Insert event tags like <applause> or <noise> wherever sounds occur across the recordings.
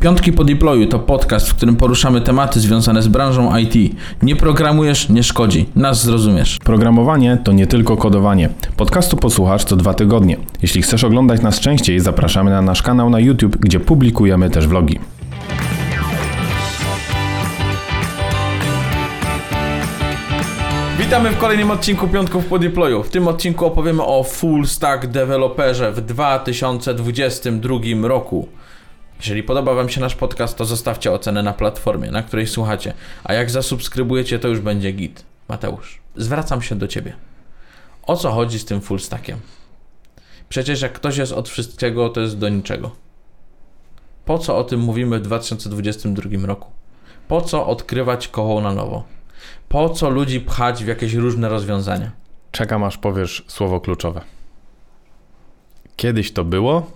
Piątki po deployu to podcast, w którym poruszamy tematy związane z branżą IT. Nie programujesz, nie szkodzi. Nas zrozumiesz. Programowanie to nie tylko kodowanie. Podcastu posłuchasz co dwa tygodnie. Jeśli chcesz oglądać nas częściej, zapraszamy na nasz kanał na YouTube, gdzie publikujemy też vlogi. Witamy w kolejnym odcinku Piątków po deployu. W tym odcinku opowiemy o full stack deweloperze w 2022 roku. Jeżeli podoba Wam się nasz podcast, to zostawcie ocenę na platformie, na której słuchacie. A jak zasubskrybujecie, to już będzie git. Mateusz, zwracam się do Ciebie. O co chodzi z tym full stackiem? Przecież jak ktoś jest od wszystkiego, to jest do niczego. Po co o tym mówimy w 2022 roku? Po co odkrywać koło na nowo? Po co ludzi pchać w jakieś różne rozwiązania? Czekam aż powiesz słowo kluczowe. Kiedyś to było,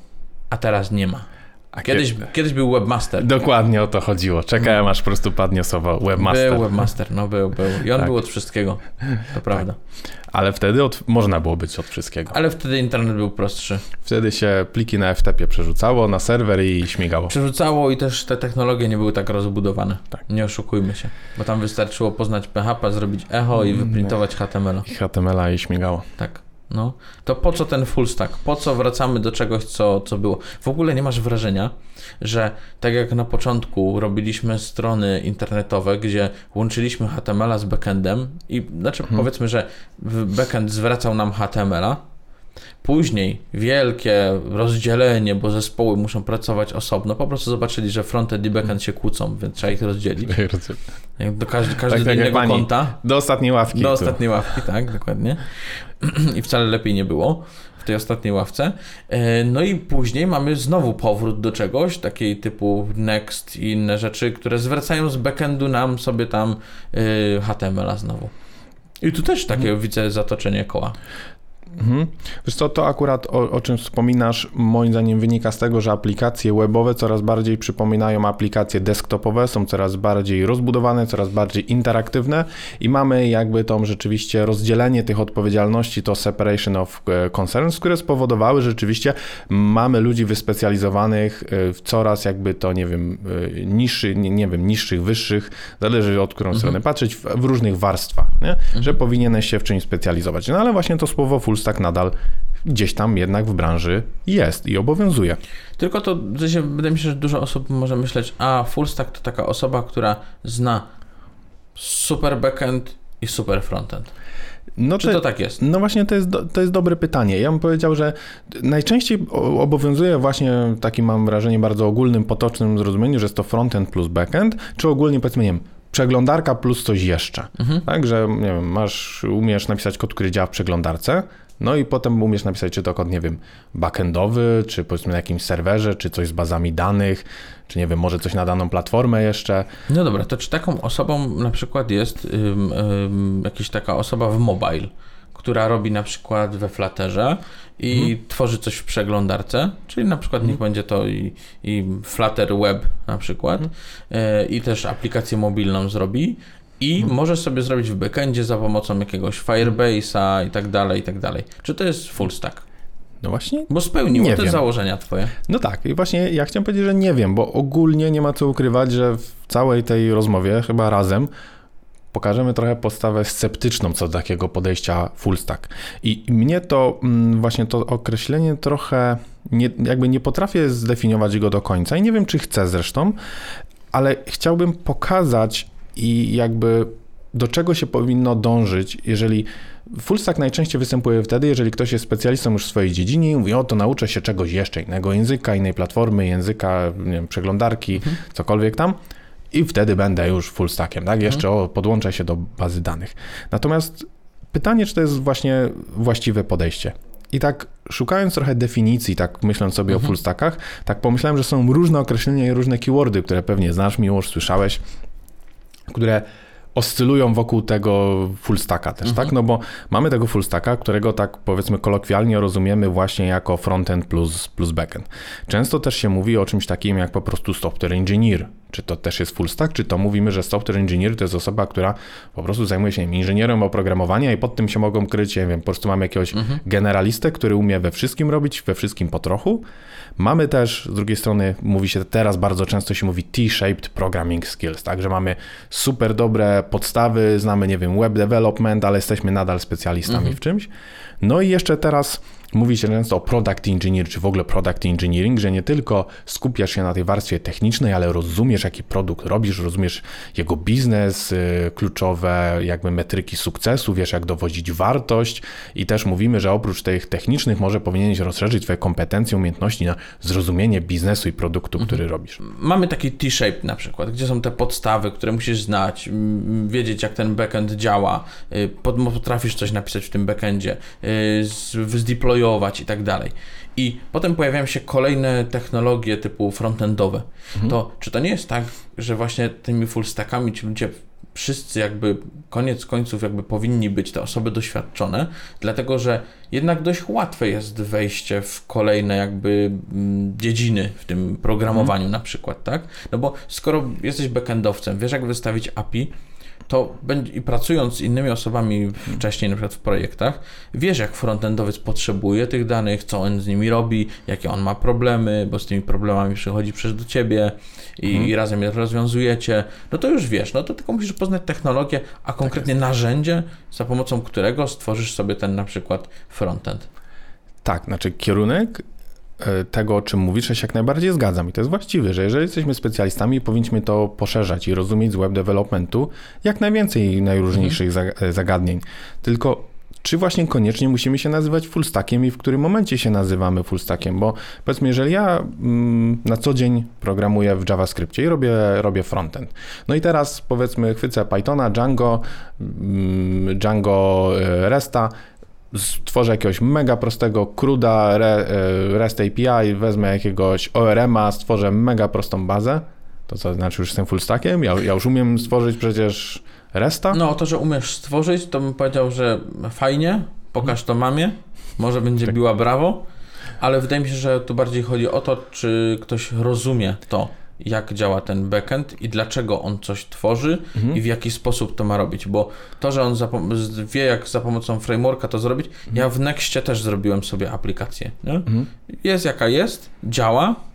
A teraz nie ma. A Kiedyś, kie- kiedyś był webmaster. Dokładnie o to chodziło. Czekałem aż po prostu padnie słowo webmaster. Był webmaster, no był, był. I on Tak. był od wszystkiego. To prawda. Ale wtedy od, można było być od wszystkiego. Ale wtedy internet był prostszy. Wtedy się pliki na FTP przerzucało na serwer i śmigało. Przerzucało i też te technologie nie były tak rozbudowane. Tak. Nie oszukujmy się. Bo tam wystarczyło poznać PHP, zrobić echo i wyprintować HTML. I HTML-a i śmigało. Tak. No, to po co ten full stack? Po co wracamy do czegoś, co, co było? W ogóle nie masz wrażenia, że tak jak na początku robiliśmy strony internetowe, gdzie łączyliśmy HTML-a z backendem i znaczy powiedzmy, że backend zwracał nam HTML-a, Później wielkie rozdzielenie, bo zespoły muszą pracować osobno. Po prostu zobaczyli, że frontend i backend się kłócą, więc trzeba ich rozdzielić. Do każdy, każdy Tak, do tak innego pani. konta. Do ostatniej ławki. Do tu. ostatniej ławki, tak, dokładnie. <clears throat> I wcale lepiej nie było w tej ostatniej ławce. E, No i później mamy znowu powrót do czegoś, takiej typu Next i inne rzeczy, które zwracają z backendu nam sobie tam y, HTML-a znowu. I tu też takie widzę zatoczenie koła. Mhm. Wiesz co, to akurat o, o czym wspominasz, moim zdaniem wynika z tego, że aplikacje webowe coraz bardziej przypominają aplikacje desktopowe, są coraz bardziej rozbudowane, coraz bardziej interaktywne i mamy jakby tą rzeczywiście rozdzielenie tych odpowiedzialności, to separation of e, concerns, które spowodowały, że rzeczywiście mamy ludzi wyspecjalizowanych e, w coraz jakby to, nie wiem, e, niższy, nie, nie wiem, niższych, wyższych, zależy od którą stronę patrzeć, w, w różnych warstwach, nie? że powinieneś się w czymś specjalizować. No ale właśnie to słowo full stack nadal gdzieś tam jednak w branży jest i obowiązuje. Tylko to, w sensie, wydaje mi się, że dużo osób może myśleć, a full stack to taka osoba, która zna super backend i super frontend. No Czy to tak jest? No właśnie, to jest, do, to jest dobre pytanie. Ja bym powiedział, że najczęściej obowiązuje właśnie taki mam wrażenie bardzo ogólnym, potocznym zrozumieniu, że jest to frontend plus backend, czy ogólnie powiedzmy, nie wiem, przeglądarka plus coś jeszcze. Mhm. Tak, że nie wiem, masz, umiesz napisać kod, który działa w przeglądarce, no i potem umiesz napisać czy to kod, nie wiem, backendowy, czy powiedzmy na jakimś serwerze, czy coś z bazami danych, czy nie wiem, może coś na daną platformę jeszcze. No dobra, to czy taką osobą na przykład jest ym, jakaś taka osoba w mobile, która robi na przykład we Flutterze i tworzy coś w przeglądarce, czyli na przykład niech będzie to i, i Flutter Web na przykład e, i też aplikację mobilną zrobi i może sobie zrobić w backendzie za pomocą jakiegoś Firebase'a i tak dalej, i tak dalej. Czy to jest full stack? No właśnie, Bo spełniło Nie te wiem. założenia twoje. No tak, i właśnie ja chciałem powiedzieć, że nie wiem, bo ogólnie nie ma co ukrywać, że w całej tej rozmowie, chyba razem, pokażemy trochę postawę sceptyczną co do takiego podejścia full stack. I mnie to mm, właśnie to określenie trochę, nie, jakby nie potrafię zdefiniować go do końca i nie wiem, czy chcę zresztą, ale chciałbym pokazać i jakby do czego się powinno dążyć, jeżeli full stack najczęściej występuje wtedy, jeżeli ktoś jest specjalistą już w swojej dziedzinie i mówi, o to nauczę się czegoś jeszcze innego języka, innej platformy, języka, nie wiem, przeglądarki, cokolwiek tam i wtedy będę już full stackiem, tak? Jeszcze o, podłączę się do bazy danych. Natomiast pytanie, czy to jest właśnie właściwe podejście. I tak szukając trochę definicji, tak myśląc sobie o full stackach, tak pomyślałem, że są różne określenia i różne keywordy, które pewnie znasz, Miłosz, słyszałeś, które oscylują wokół tego full stacka też, tak? No bo mamy tego full stacka, którego tak powiedzmy kolokwialnie rozumiemy właśnie jako frontend plus, plus backend. Często też się mówi o czymś takim jak po prostu software engineer, Czy to też jest full stack, czy to mówimy, że software engineer to jest osoba, która po prostu zajmuje się inżynierem oprogramowania i pod tym się mogą kryć, nie wiem, po prostu mamy jakiegoś mhm. generalistę, który umie we wszystkim robić, we wszystkim po trochu. Mamy też, z drugiej strony, mówi się teraz bardzo często się mówi T-shaped programming skills, tak, że mamy super dobre podstawy, znamy, nie wiem, web development, ale jesteśmy nadal specjalistami mhm. w czymś. No i jeszcze teraz Mówi się często o product engineer, czy w ogóle product engineering, że nie tylko skupiasz się na tej warstwie technicznej, ale rozumiesz, jaki produkt robisz, rozumiesz jego biznes, y, kluczowe jakby metryki sukcesu, wiesz, jak dowodzić wartość i też mówimy, że oprócz tych technicznych może powinieneś rozszerzyć twoje kompetencje, umiejętności na zrozumienie biznesu i produktu, mhm. który robisz. Mamy taki T-shape na przykład, gdzie są te podstawy, które musisz znać, wiedzieć, jak ten backend działa, y, potrafisz coś napisać w tym backendzie, y, i tak dalej. I potem pojawiają się kolejne technologie typu frontendowe. Mhm. To czy to nie jest tak, że właśnie tymi full stackami ci ludzie wszyscy jakby koniec końców jakby powinni być te osoby doświadczone, dlatego że jednak dość łatwe jest wejście w kolejne jakby mm, dziedziny w tym programowaniu mhm. na przykład, tak? No bo skoro jesteś backendowcem, wiesz jak wystawić API, to będzie, i pracując z innymi osobami wcześniej, na przykład w projektach, wiesz, jak frontendowiec potrzebuje tych danych, co on z nimi robi, jakie on ma problemy, bo z tymi problemami przychodzi przecież do ciebie i, mhm. i razem je rozwiązujecie, no to już wiesz, no to tylko musisz poznać technologię, a konkretnie tak narzędzie, za pomocą którego stworzysz sobie ten na przykład frontend. Tak, znaczy kierunek tego, o czym mówisz, ja się jak najbardziej zgadzam i to jest właściwe, że jeżeli jesteśmy specjalistami, powinniśmy to poszerzać i rozumieć z web developmentu jak najwięcej najróżniejszych mhm. E, zagadnień. Tylko czy właśnie koniecznie musimy się nazywać fullstackiem i w którym momencie się nazywamy fullstackiem, bo powiedzmy, jeżeli ja mm, na co dzień programuję w JavaScriptie i robię, robię frontend, no i teraz powiedzmy chwycę Pythona, Django, mm, Django e, Resta stworzę jakiegoś mega prostego CRUDA e, REST API, wezmę jakiegoś ORM-a, stworzę mega prostą bazę, to co znaczy już jestem full stackiem? Ja, ja już umiem stworzyć przecież RESTA? No, to, że umiesz stworzyć, to bym powiedział, że fajnie, pokaż to mamie, może będzie tak. biła brawo, ale wydaje mi się, że tu bardziej chodzi o to, czy ktoś rozumie to jak działa ten backend i dlaczego on coś tworzy mhm. i w jaki sposób to ma robić, bo to, że on wie, jak za pomocą frameworka to zrobić, mhm. ja w Nextie też zrobiłem sobie aplikację. Mhm. Jest jaka jest, działa,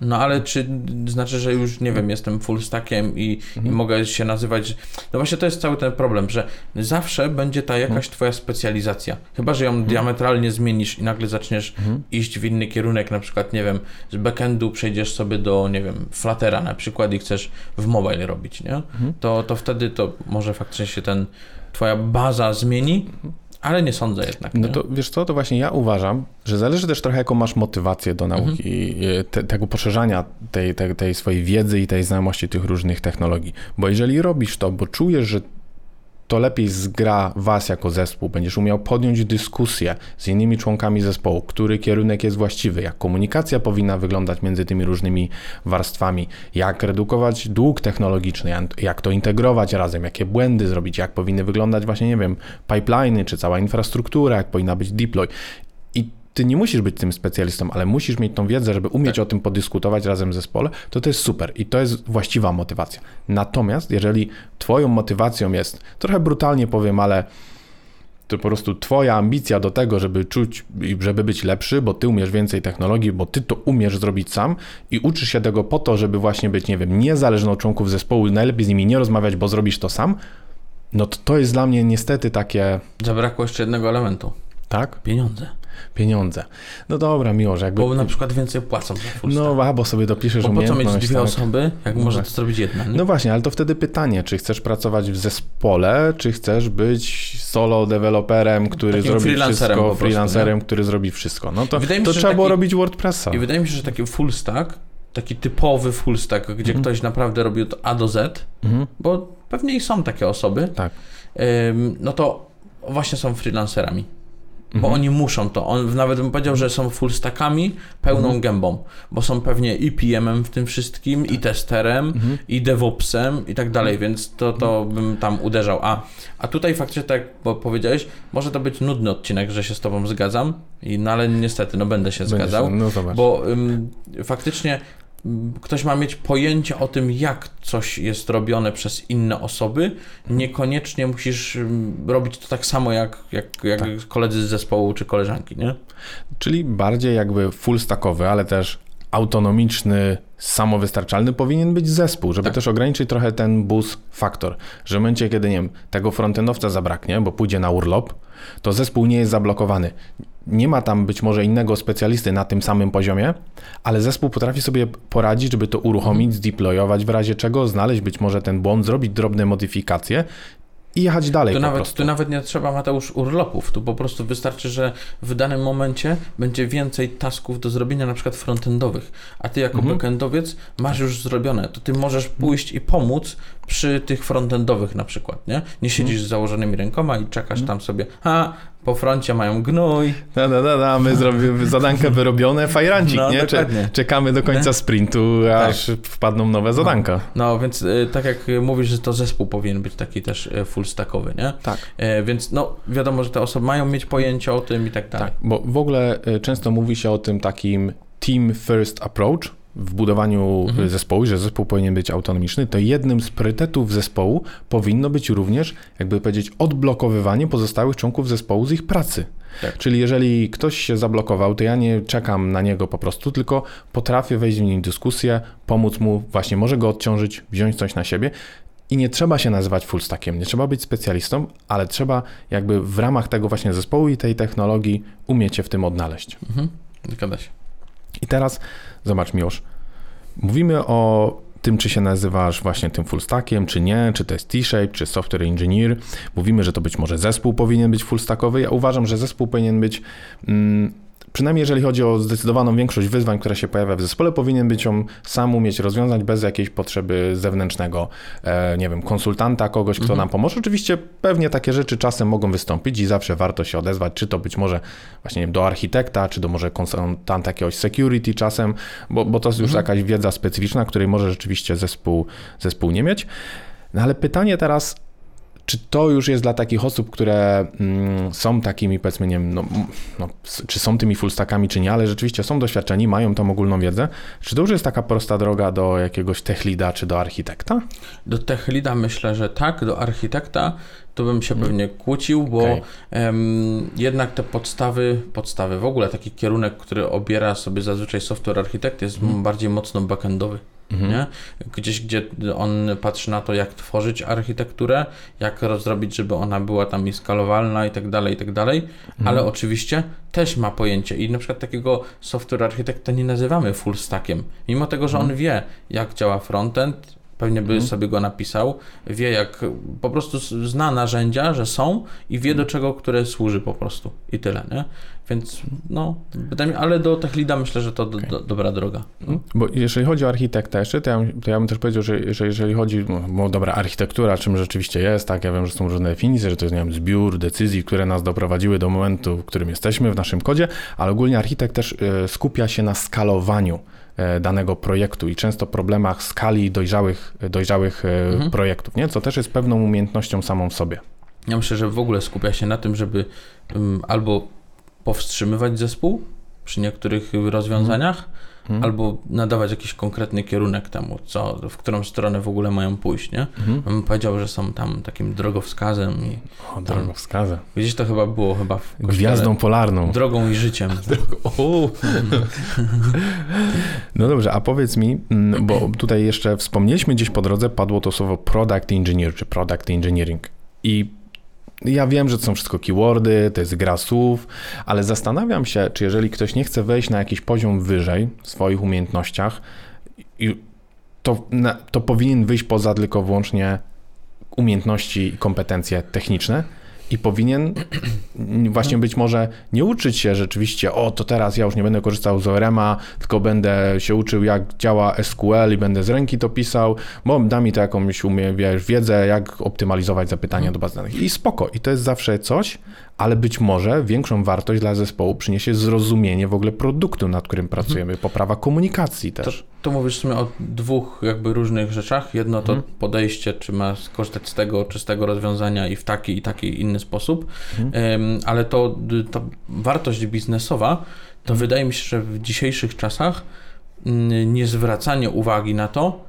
no ale czy znaczy, że już nie wiem, jestem full stackiem i, mhm. i, mogę się nazywać. No właśnie to jest cały ten problem, że zawsze będzie ta jakaś mhm. twoja specjalizacja. Chyba, że ją mhm. diametralnie zmienisz i nagle zaczniesz mhm. iść w inny kierunek, na przykład, nie wiem, z backendu przejdziesz sobie do, nie wiem, Fluttera na przykład i chcesz w mobile robić, nie? Mhm. To, to wtedy to może faktycznie się ten twoja baza zmieni, mhm. Ale nie sądzę jednak. No nie? No to wiesz co, to właśnie ja uważam, że zależy też trochę jaką masz motywację do nauki, mhm. te, tego poszerzania tej, tej, tej swojej wiedzy i tej znajomości tych różnych technologii. Bo jeżeli robisz to, bo czujesz, że to lepiej zgra was jako zespół. Będziesz umiał podjąć dyskusję z innymi członkami zespołu, który kierunek jest właściwy, jak komunikacja powinna wyglądać między tymi różnymi warstwami, jak redukować dług technologiczny, jak to integrować razem, jakie błędy zrobić, jak powinny wyglądać właśnie, nie wiem, pipeliny, czy cała infrastruktura, jak powinna być deploy ty nie musisz być tym specjalistą, ale musisz mieć tą wiedzę, żeby umieć tak. o tym podyskutować razem w zespole, to to jest super i to jest właściwa motywacja. Natomiast jeżeli twoją motywacją jest, trochę brutalnie powiem, ale to po prostu twoja ambicja do tego, żeby czuć i żeby być lepszy, bo ty umiesz więcej technologii, bo ty to umiesz zrobić sam i uczysz się tego po to, żeby właśnie być, nie wiem, niezależną od członków zespołu, najlepiej z nimi nie rozmawiać, bo zrobisz to sam, no to to jest dla mnie niestety takie... Zabrakło jeszcze jednego elementu. Tak? Pieniądze pieniądze. No dobra, miło, że jakby... Bo na przykład więcej płacą za full No, a, bo sobie dopiszesz bo po co mieć dwie tak? osoby, jak no może to zrobić jedna, nie? No właśnie, ale to wtedy pytanie, czy chcesz pracować w zespole, czy chcesz być solo deweloperem, który Takim zrobi wszystko, prostu, freelancerem, nie? który zrobi wszystko. No to, to trzeba taki, było robić WordPressa. I wydaje mi się, że taki full stack, taki typowy full stack, gdzie mhm. ktoś naprawdę robił to A do Z, mhm. bo pewnie i są takie osoby, tak. no to właśnie są freelancerami bo mhm. oni muszą to. On nawet bym powiedział, że są full stackami pełną mhm. gębą, bo są pewnie i PM-em w tym wszystkim, i testerem, mhm. i DevOpsem i tak dalej, więc to, to bym tam uderzał. A, a tutaj faktycznie tak jak powiedziałeś, może to być nudny odcinek, że się z tobą zgadzam, i, no ale niestety, no będę się zgadzał, no bo ym, faktycznie ktoś ma mieć pojęcie o tym, jak coś jest robione przez inne osoby. Niekoniecznie musisz mm, robić to tak samo jak, jak, jak Tak. koledzy z zespołu czy koleżanki, nie? Czyli bardziej jakby full stackowy, ale też autonomiczny, samowystarczalny powinien być zespół, żeby Tak. też ograniczyć trochę ten bus faktor, że w momencie, kiedy nie wiem, tego frontendowca zabraknie, bo pójdzie na urlop, to zespół nie jest zablokowany. Nie ma tam być może innego specjalisty na tym samym poziomie, ale zespół potrafi sobie poradzić, żeby to uruchomić, zdeployować w razie czego, znaleźć być może ten błąd, zrobić drobne modyfikacje i jechać dalej Tu nawet, tu nawet nie trzeba, Mateusz, urlopów. Tu po prostu wystarczy, że w danym momencie będzie więcej tasków do zrobienia, na przykład frontendowych, a ty jako Mhm. backendowiec masz już zrobione. To ty możesz pójść i pomóc przy tych frontendowych na przykład, nie? Nie siedzisz Mhm. z założonymi rękoma i czekasz tam sobie, a po froncie mają gnój. Da, da, da, da, my zrobimy zadankę wyrobione, fajrancik, No, nie? czekamy do końca sprintu, aż wpadną nowe zadanka. No, więc y, tak jak y, mówisz, że to zespół powinien być taki też y, full stackowy, nie? Tak. E, więc no, wiadomo, że te osoby mają mieć pojęcie o tym i tak dalej. Tak, bo w ogóle y, często mówi się o tym takim team first approach w budowaniu Mhm. zespołu, że zespół powinien być autonomiczny, to jednym z priorytetów zespołu powinno być również, jakby powiedzieć, odblokowywanie pozostałych członków zespołu z ich pracy. Tak. Czyli jeżeli ktoś się zablokował, to ja nie czekam na niego po prostu, tylko potrafię wejść w nim dyskusję, pomóc mu, właśnie może go odciążyć, wziąć coś na siebie. I nie trzeba się nazywać full stackiem, nie trzeba być specjalistą, ale trzeba jakby w ramach tego właśnie zespołu i tej technologii umieć się w tym odnaleźć. Mhm. Zgadza się. I teraz zobacz Miłosz, mówimy o tym, czy się nazywasz właśnie tym full stackiem, czy nie, czy to jest T-shape, czy software engineer. Mówimy, że to być może zespół powinien być full stackowy. Ja uważam, że zespół powinien być, mm, przynajmniej jeżeli chodzi o zdecydowaną większość wyzwań, które się pojawia w zespole, powinien być ją sam umieć rozwiązać bez jakiejś potrzeby zewnętrznego, e, nie wiem, konsultanta, kogoś, kto Mhm. nam pomoże. Oczywiście pewnie takie rzeczy czasem mogą wystąpić i zawsze warto się odezwać, czy to być może właśnie nie wiem, do architekta, czy do może konsultanta jakiegoś security czasem, bo, bo to jest już Mhm. jakaś wiedza specyficzna, której może rzeczywiście zespół, zespół nie mieć. No ale pytanie teraz, czy to już jest dla takich osób, które mm, są takimi, powiedzmy, nie wiem, no, no, czy są tymi full stackami, czy nie, ale rzeczywiście są doświadczeni, mają tą ogólną wiedzę. Czy to już jest taka prosta droga do jakiegoś tech leada, czy do architekta? Do tech leada myślę, że tak, do architekta to bym się pewnie kłócił, bo Okej. em, jednak te podstawy, podstawy, w ogóle taki kierunek, który obiera sobie zazwyczaj software architekt jest Mhm. bardziej mocno backendowy. Mhm. Nie? Gdzieś, gdzie on patrzy na to, jak tworzyć architekturę, jak rozrobić, żeby ona była tam i skalowalna i tak dalej, i tak dalej, Mhm. ale oczywiście też ma pojęcie i na przykład takiego software architekta nie nazywamy full stackiem, mimo tego, że Mhm. on wie, jak działa frontend, pewnie by sobie go napisał, wie jak, po prostu zna narzędzia, że są i wie do czego, które służy po prostu. I tyle, nie? Więc no, ale do tech leada myślę, że to do, do, dobra droga. No. Bo jeżeli chodzi o architekta jeszcze, to ja, to ja bym też powiedział, że, że jeżeli chodzi, no, bo dobra, architektura czym rzeczywiście jest, tak, ja wiem, że są różne definicje, że to jest, nie wiem, zbiór decyzji, które nas doprowadziły do momentu, w którym jesteśmy w naszym kodzie, ale ogólnie architekt też e, skupia się na skalowaniu danego projektu i często problemach skali dojrzałych, dojrzałych e, Mhm. projektów, nie? co też jest pewną umiejętnością samą w sobie. Ja myślę, że w ogóle skupia się na tym, żeby albo powstrzymywać zespół przy niektórych rozwiązaniach, Mhm. Albo nadawać jakiś konkretny kierunek temu, co, w którą stronę w ogóle mają pójść, nie? Mhm. Bym powiedział, że są tam takim drogowskazem i O, drogowskazem. gdzieś to chyba było chyba w kościele. Gwiazdą polarną. Drogą i życiem. <laughs> O. No dobrze, a powiedz mi, mm, bo tutaj jeszcze wspomnieliśmy gdzieś po drodze, padło to słowo product engineer czy product engineering. I ja wiem, że to są wszystko keywordy, to jest gra słów, ale zastanawiam się, czy jeżeli ktoś nie chce wejść na jakiś poziom wyżej w swoich umiejętnościach, to, to powinien wyjść poza tylko wyłącznie umiejętności i kompetencje techniczne i powinien <clears throat> właśnie być może nie uczyć się rzeczywiście, o to teraz ja już nie będę korzystał z ORM-a, tylko będę się uczył jak działa SQL i będę z ręki to pisał, bo da mi to jakąś umie, wiesz, wiedzę, jak optymalizować zapytania do baz danych. I spoko, i to jest zawsze coś, ale być może większą wartość dla zespołu przyniesie zrozumienie w ogóle produktu, nad którym pracujemy, poprawa komunikacji To, też. to mówisz w sumie o dwóch jakby różnych rzeczach. Jedno to Mhm. podejście, czy ma skorzystać z tego czystego rozwiązania i w taki i taki inny sposób, Mhm. Ale to, to wartość biznesowa, to wydaje mi się, że w dzisiejszych czasach mm, niezwracanie uwagi na to,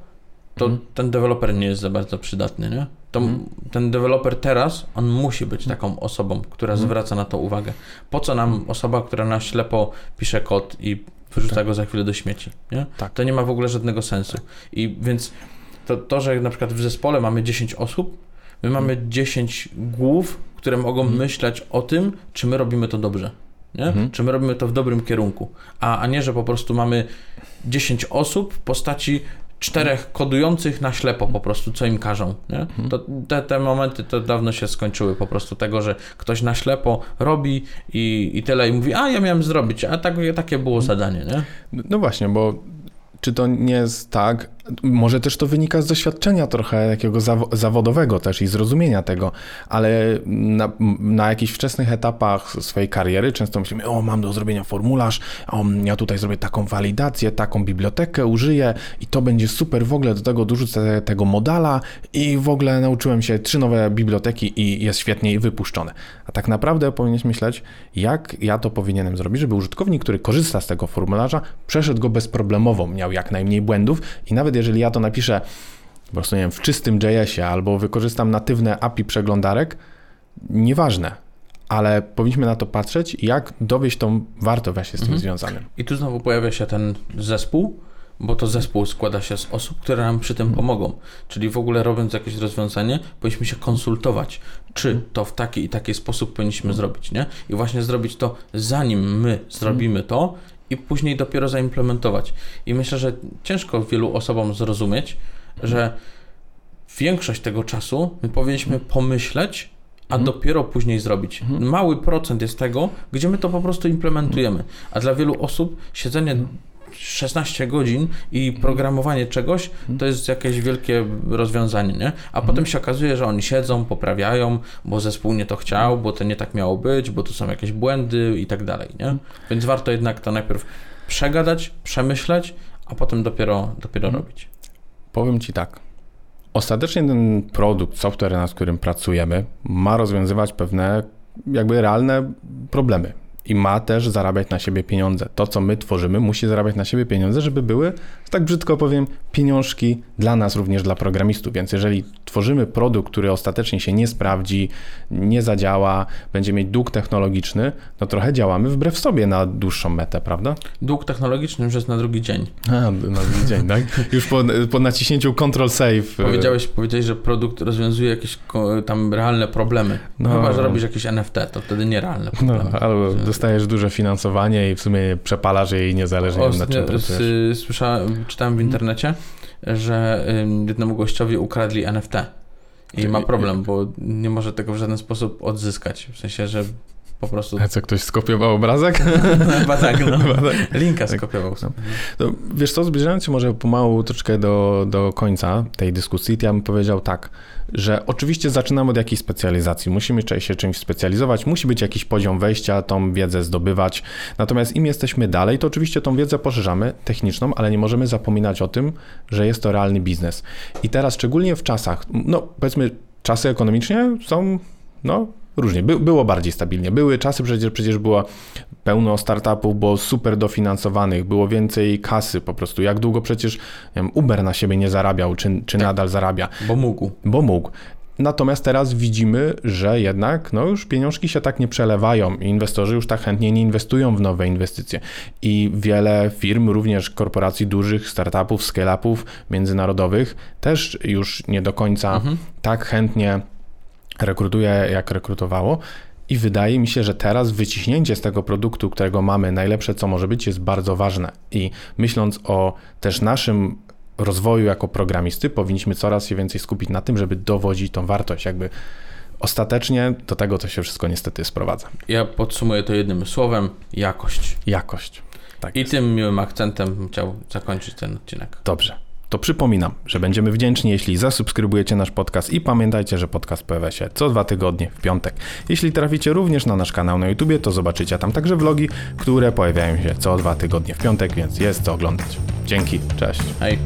to Mhm. ten deweloper nie jest za bardzo przydatny, nie? To Mhm. ten deweloper teraz, on musi być taką osobą, która Mhm. zwraca na to uwagę. Po co nam osoba, która na ślepo pisze kod i wyrzuca Tak. go za chwilę do śmieci, nie? Tak. To nie ma w ogóle żadnego sensu. I więc to, to, że na przykład w zespole mamy 10 osób, my mamy 10 głów, które mogą Mhm. myśleć o tym, czy my robimy to dobrze. Mhm. Czy my robimy to w dobrym kierunku, a, a nie, że po prostu mamy 10 osób w postaci czterech kodujących na ślepo po prostu, co im każą. Nie? Mhm. To te, te momenty to dawno się skończyły po prostu tego, że ktoś na ślepo robi i, i tyle i mówi, a ja miałem zrobić, a tak, takie było Mhm. zadanie. Nie? No właśnie, bo czy to nie jest tak? Może też to wynika z doświadczenia trochę takiego zawo- zawodowego też i zrozumienia tego, ale na, na jakichś wczesnych etapach swojej kariery często myślimy, o mam do zrobienia formularz, o, ja tutaj zrobię taką walidację, taką bibliotekę użyję i to będzie super, w ogóle do tego dorzucę tego modala i w ogóle nauczyłem się trzy nowe biblioteki i jest świetnie i wypuszczone. A tak naprawdę powinieneś myśleć, jak ja to powinienem zrobić, żeby użytkownik, który korzysta z tego formularza, przeszedł go bezproblemowo, miał jak najmniej błędów i nawet jeżeli ja to napiszę po prostu, nie wiem, w czystym JS-ie albo wykorzystam natywne API przeglądarek, nieważne, ale powinniśmy na to patrzeć, jak dowieść tą wartość z tym Mhm. związanym. I tu znowu pojawia się ten zespół, bo to zespół składa się z osób, które nam przy tym pomogą. Czyli w ogóle robiąc jakieś rozwiązanie, powinniśmy się konsultować, czy to w taki i taki sposób powinniśmy zrobić, nie? I właśnie zrobić to zanim my zrobimy to i później dopiero zaimplementować. I myślę, że ciężko wielu osobom zrozumieć, że większość tego czasu my powinniśmy pomyśleć, a Mhm. dopiero później zrobić. Mały procent jest tego, gdzie my to po prostu implementujemy. A dla wielu osób siedzenie 16 godzin i programowanie czegoś to jest jakieś wielkie rozwiązanie, nie? A potem się okazuje, że oni siedzą, poprawiają, bo zespół nie to chciał, bo to nie tak miało być, bo tu są jakieś błędy i tak dalej, nie? Więc warto jednak to najpierw przegadać, przemyśleć, a potem dopiero, dopiero robić. Powiem Ci tak. Ostatecznie ten produkt, software, nad którym pracujemy, ma rozwiązywać pewne jakby realne problemy. I ma też zarabiać na siebie pieniądze. To, co my tworzymy, musi zarabiać na siebie pieniądze, żeby były, tak brzydko powiem, pieniążki dla nas, również dla programistów. Więc jeżeli tworzymy produkt, który ostatecznie się nie sprawdzi, nie zadziała, będzie mieć dług technologiczny, no trochę działamy wbrew sobie na dłuższą metę, prawda? Dług technologiczny już jest na drugi dzień. A, na drugi dzień, tak? Już po, po naciśnięciu Ctrl Save. e, Powiedziałeś, powiedziałeś, że produkt rozwiązuje jakieś tam realne problemy. No, No. Chyba, że robisz jakieś NFT, to wtedy nierealne No, problemy. albo Że- dostajesz duże finansowanie i w sumie przepalasz jej niezależnie od czym pracujesz. słyszałem, czytałem w internecie, że jednemu gościowi ukradli NFT. I ma problem, bo nie może tego w żaden sposób odzyskać. W sensie, że po prostu. A co, ktoś skopiował obrazek? <laughs> Chyba tak, no. <laughs> Tak. Linka skopiował sobie. To, wiesz co, zbliżając się może pomału troszeczkę do, do końca tej dyskusji, to ja bym powiedział tak, że oczywiście zaczynamy od jakiejś specjalizacji. Musimy się czymś specjalizować, musi być jakiś poziom wejścia, tą wiedzę zdobywać. Natomiast im jesteśmy dalej, to oczywiście tą wiedzę poszerzamy techniczną, ale nie możemy zapominać o tym, że jest to realny biznes. I teraz szczególnie w czasach, no powiedzmy, czasy ekonomicznie są, no różnie. By, było bardziej stabilnie. Były czasy, przecież, przecież było pełno startupów, było super dofinansowanych, było więcej kasy po prostu. Jak długo przecież wiem, Uber na siebie nie zarabiał, czy, czy nadal zarabia, Bo mógł. bo mógł. Natomiast teraz widzimy, że jednak no już pieniążki się tak nie przelewają i inwestorzy już tak chętnie nie inwestują w nowe inwestycje. I wiele firm, również korporacji dużych, startupów, scale-upów międzynarodowych też już nie do końca tak chętnie rekrutuje, jak rekrutowało. I wydaje mi się, że teraz wyciśnięcie z tego produktu, którego mamy, najlepsze co może być, jest bardzo ważne. I myśląc o też naszym rozwoju jako programisty, powinniśmy coraz się więcej skupić na tym, żeby dowodzić tą wartość. Jakby ostatecznie do tego to się wszystko niestety sprowadza. Ja podsumuję to jednym słowem: jakość. Jakość. Tak I jest. tym miłym akcentem chciał zakończyć ten odcinek. Dobrze. To przypominam, że będziemy wdzięczni, jeśli zasubskrybujecie nasz podcast i pamiętajcie, że podcast pojawia się co dwa tygodnie w piątek. Jeśli traficie również na nasz kanał na YouTube, to zobaczycie tam także vlogi, które pojawiają się co dwa tygodnie w piątek, więc jest co oglądać. Dzięki, cześć. Hej.